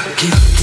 I'll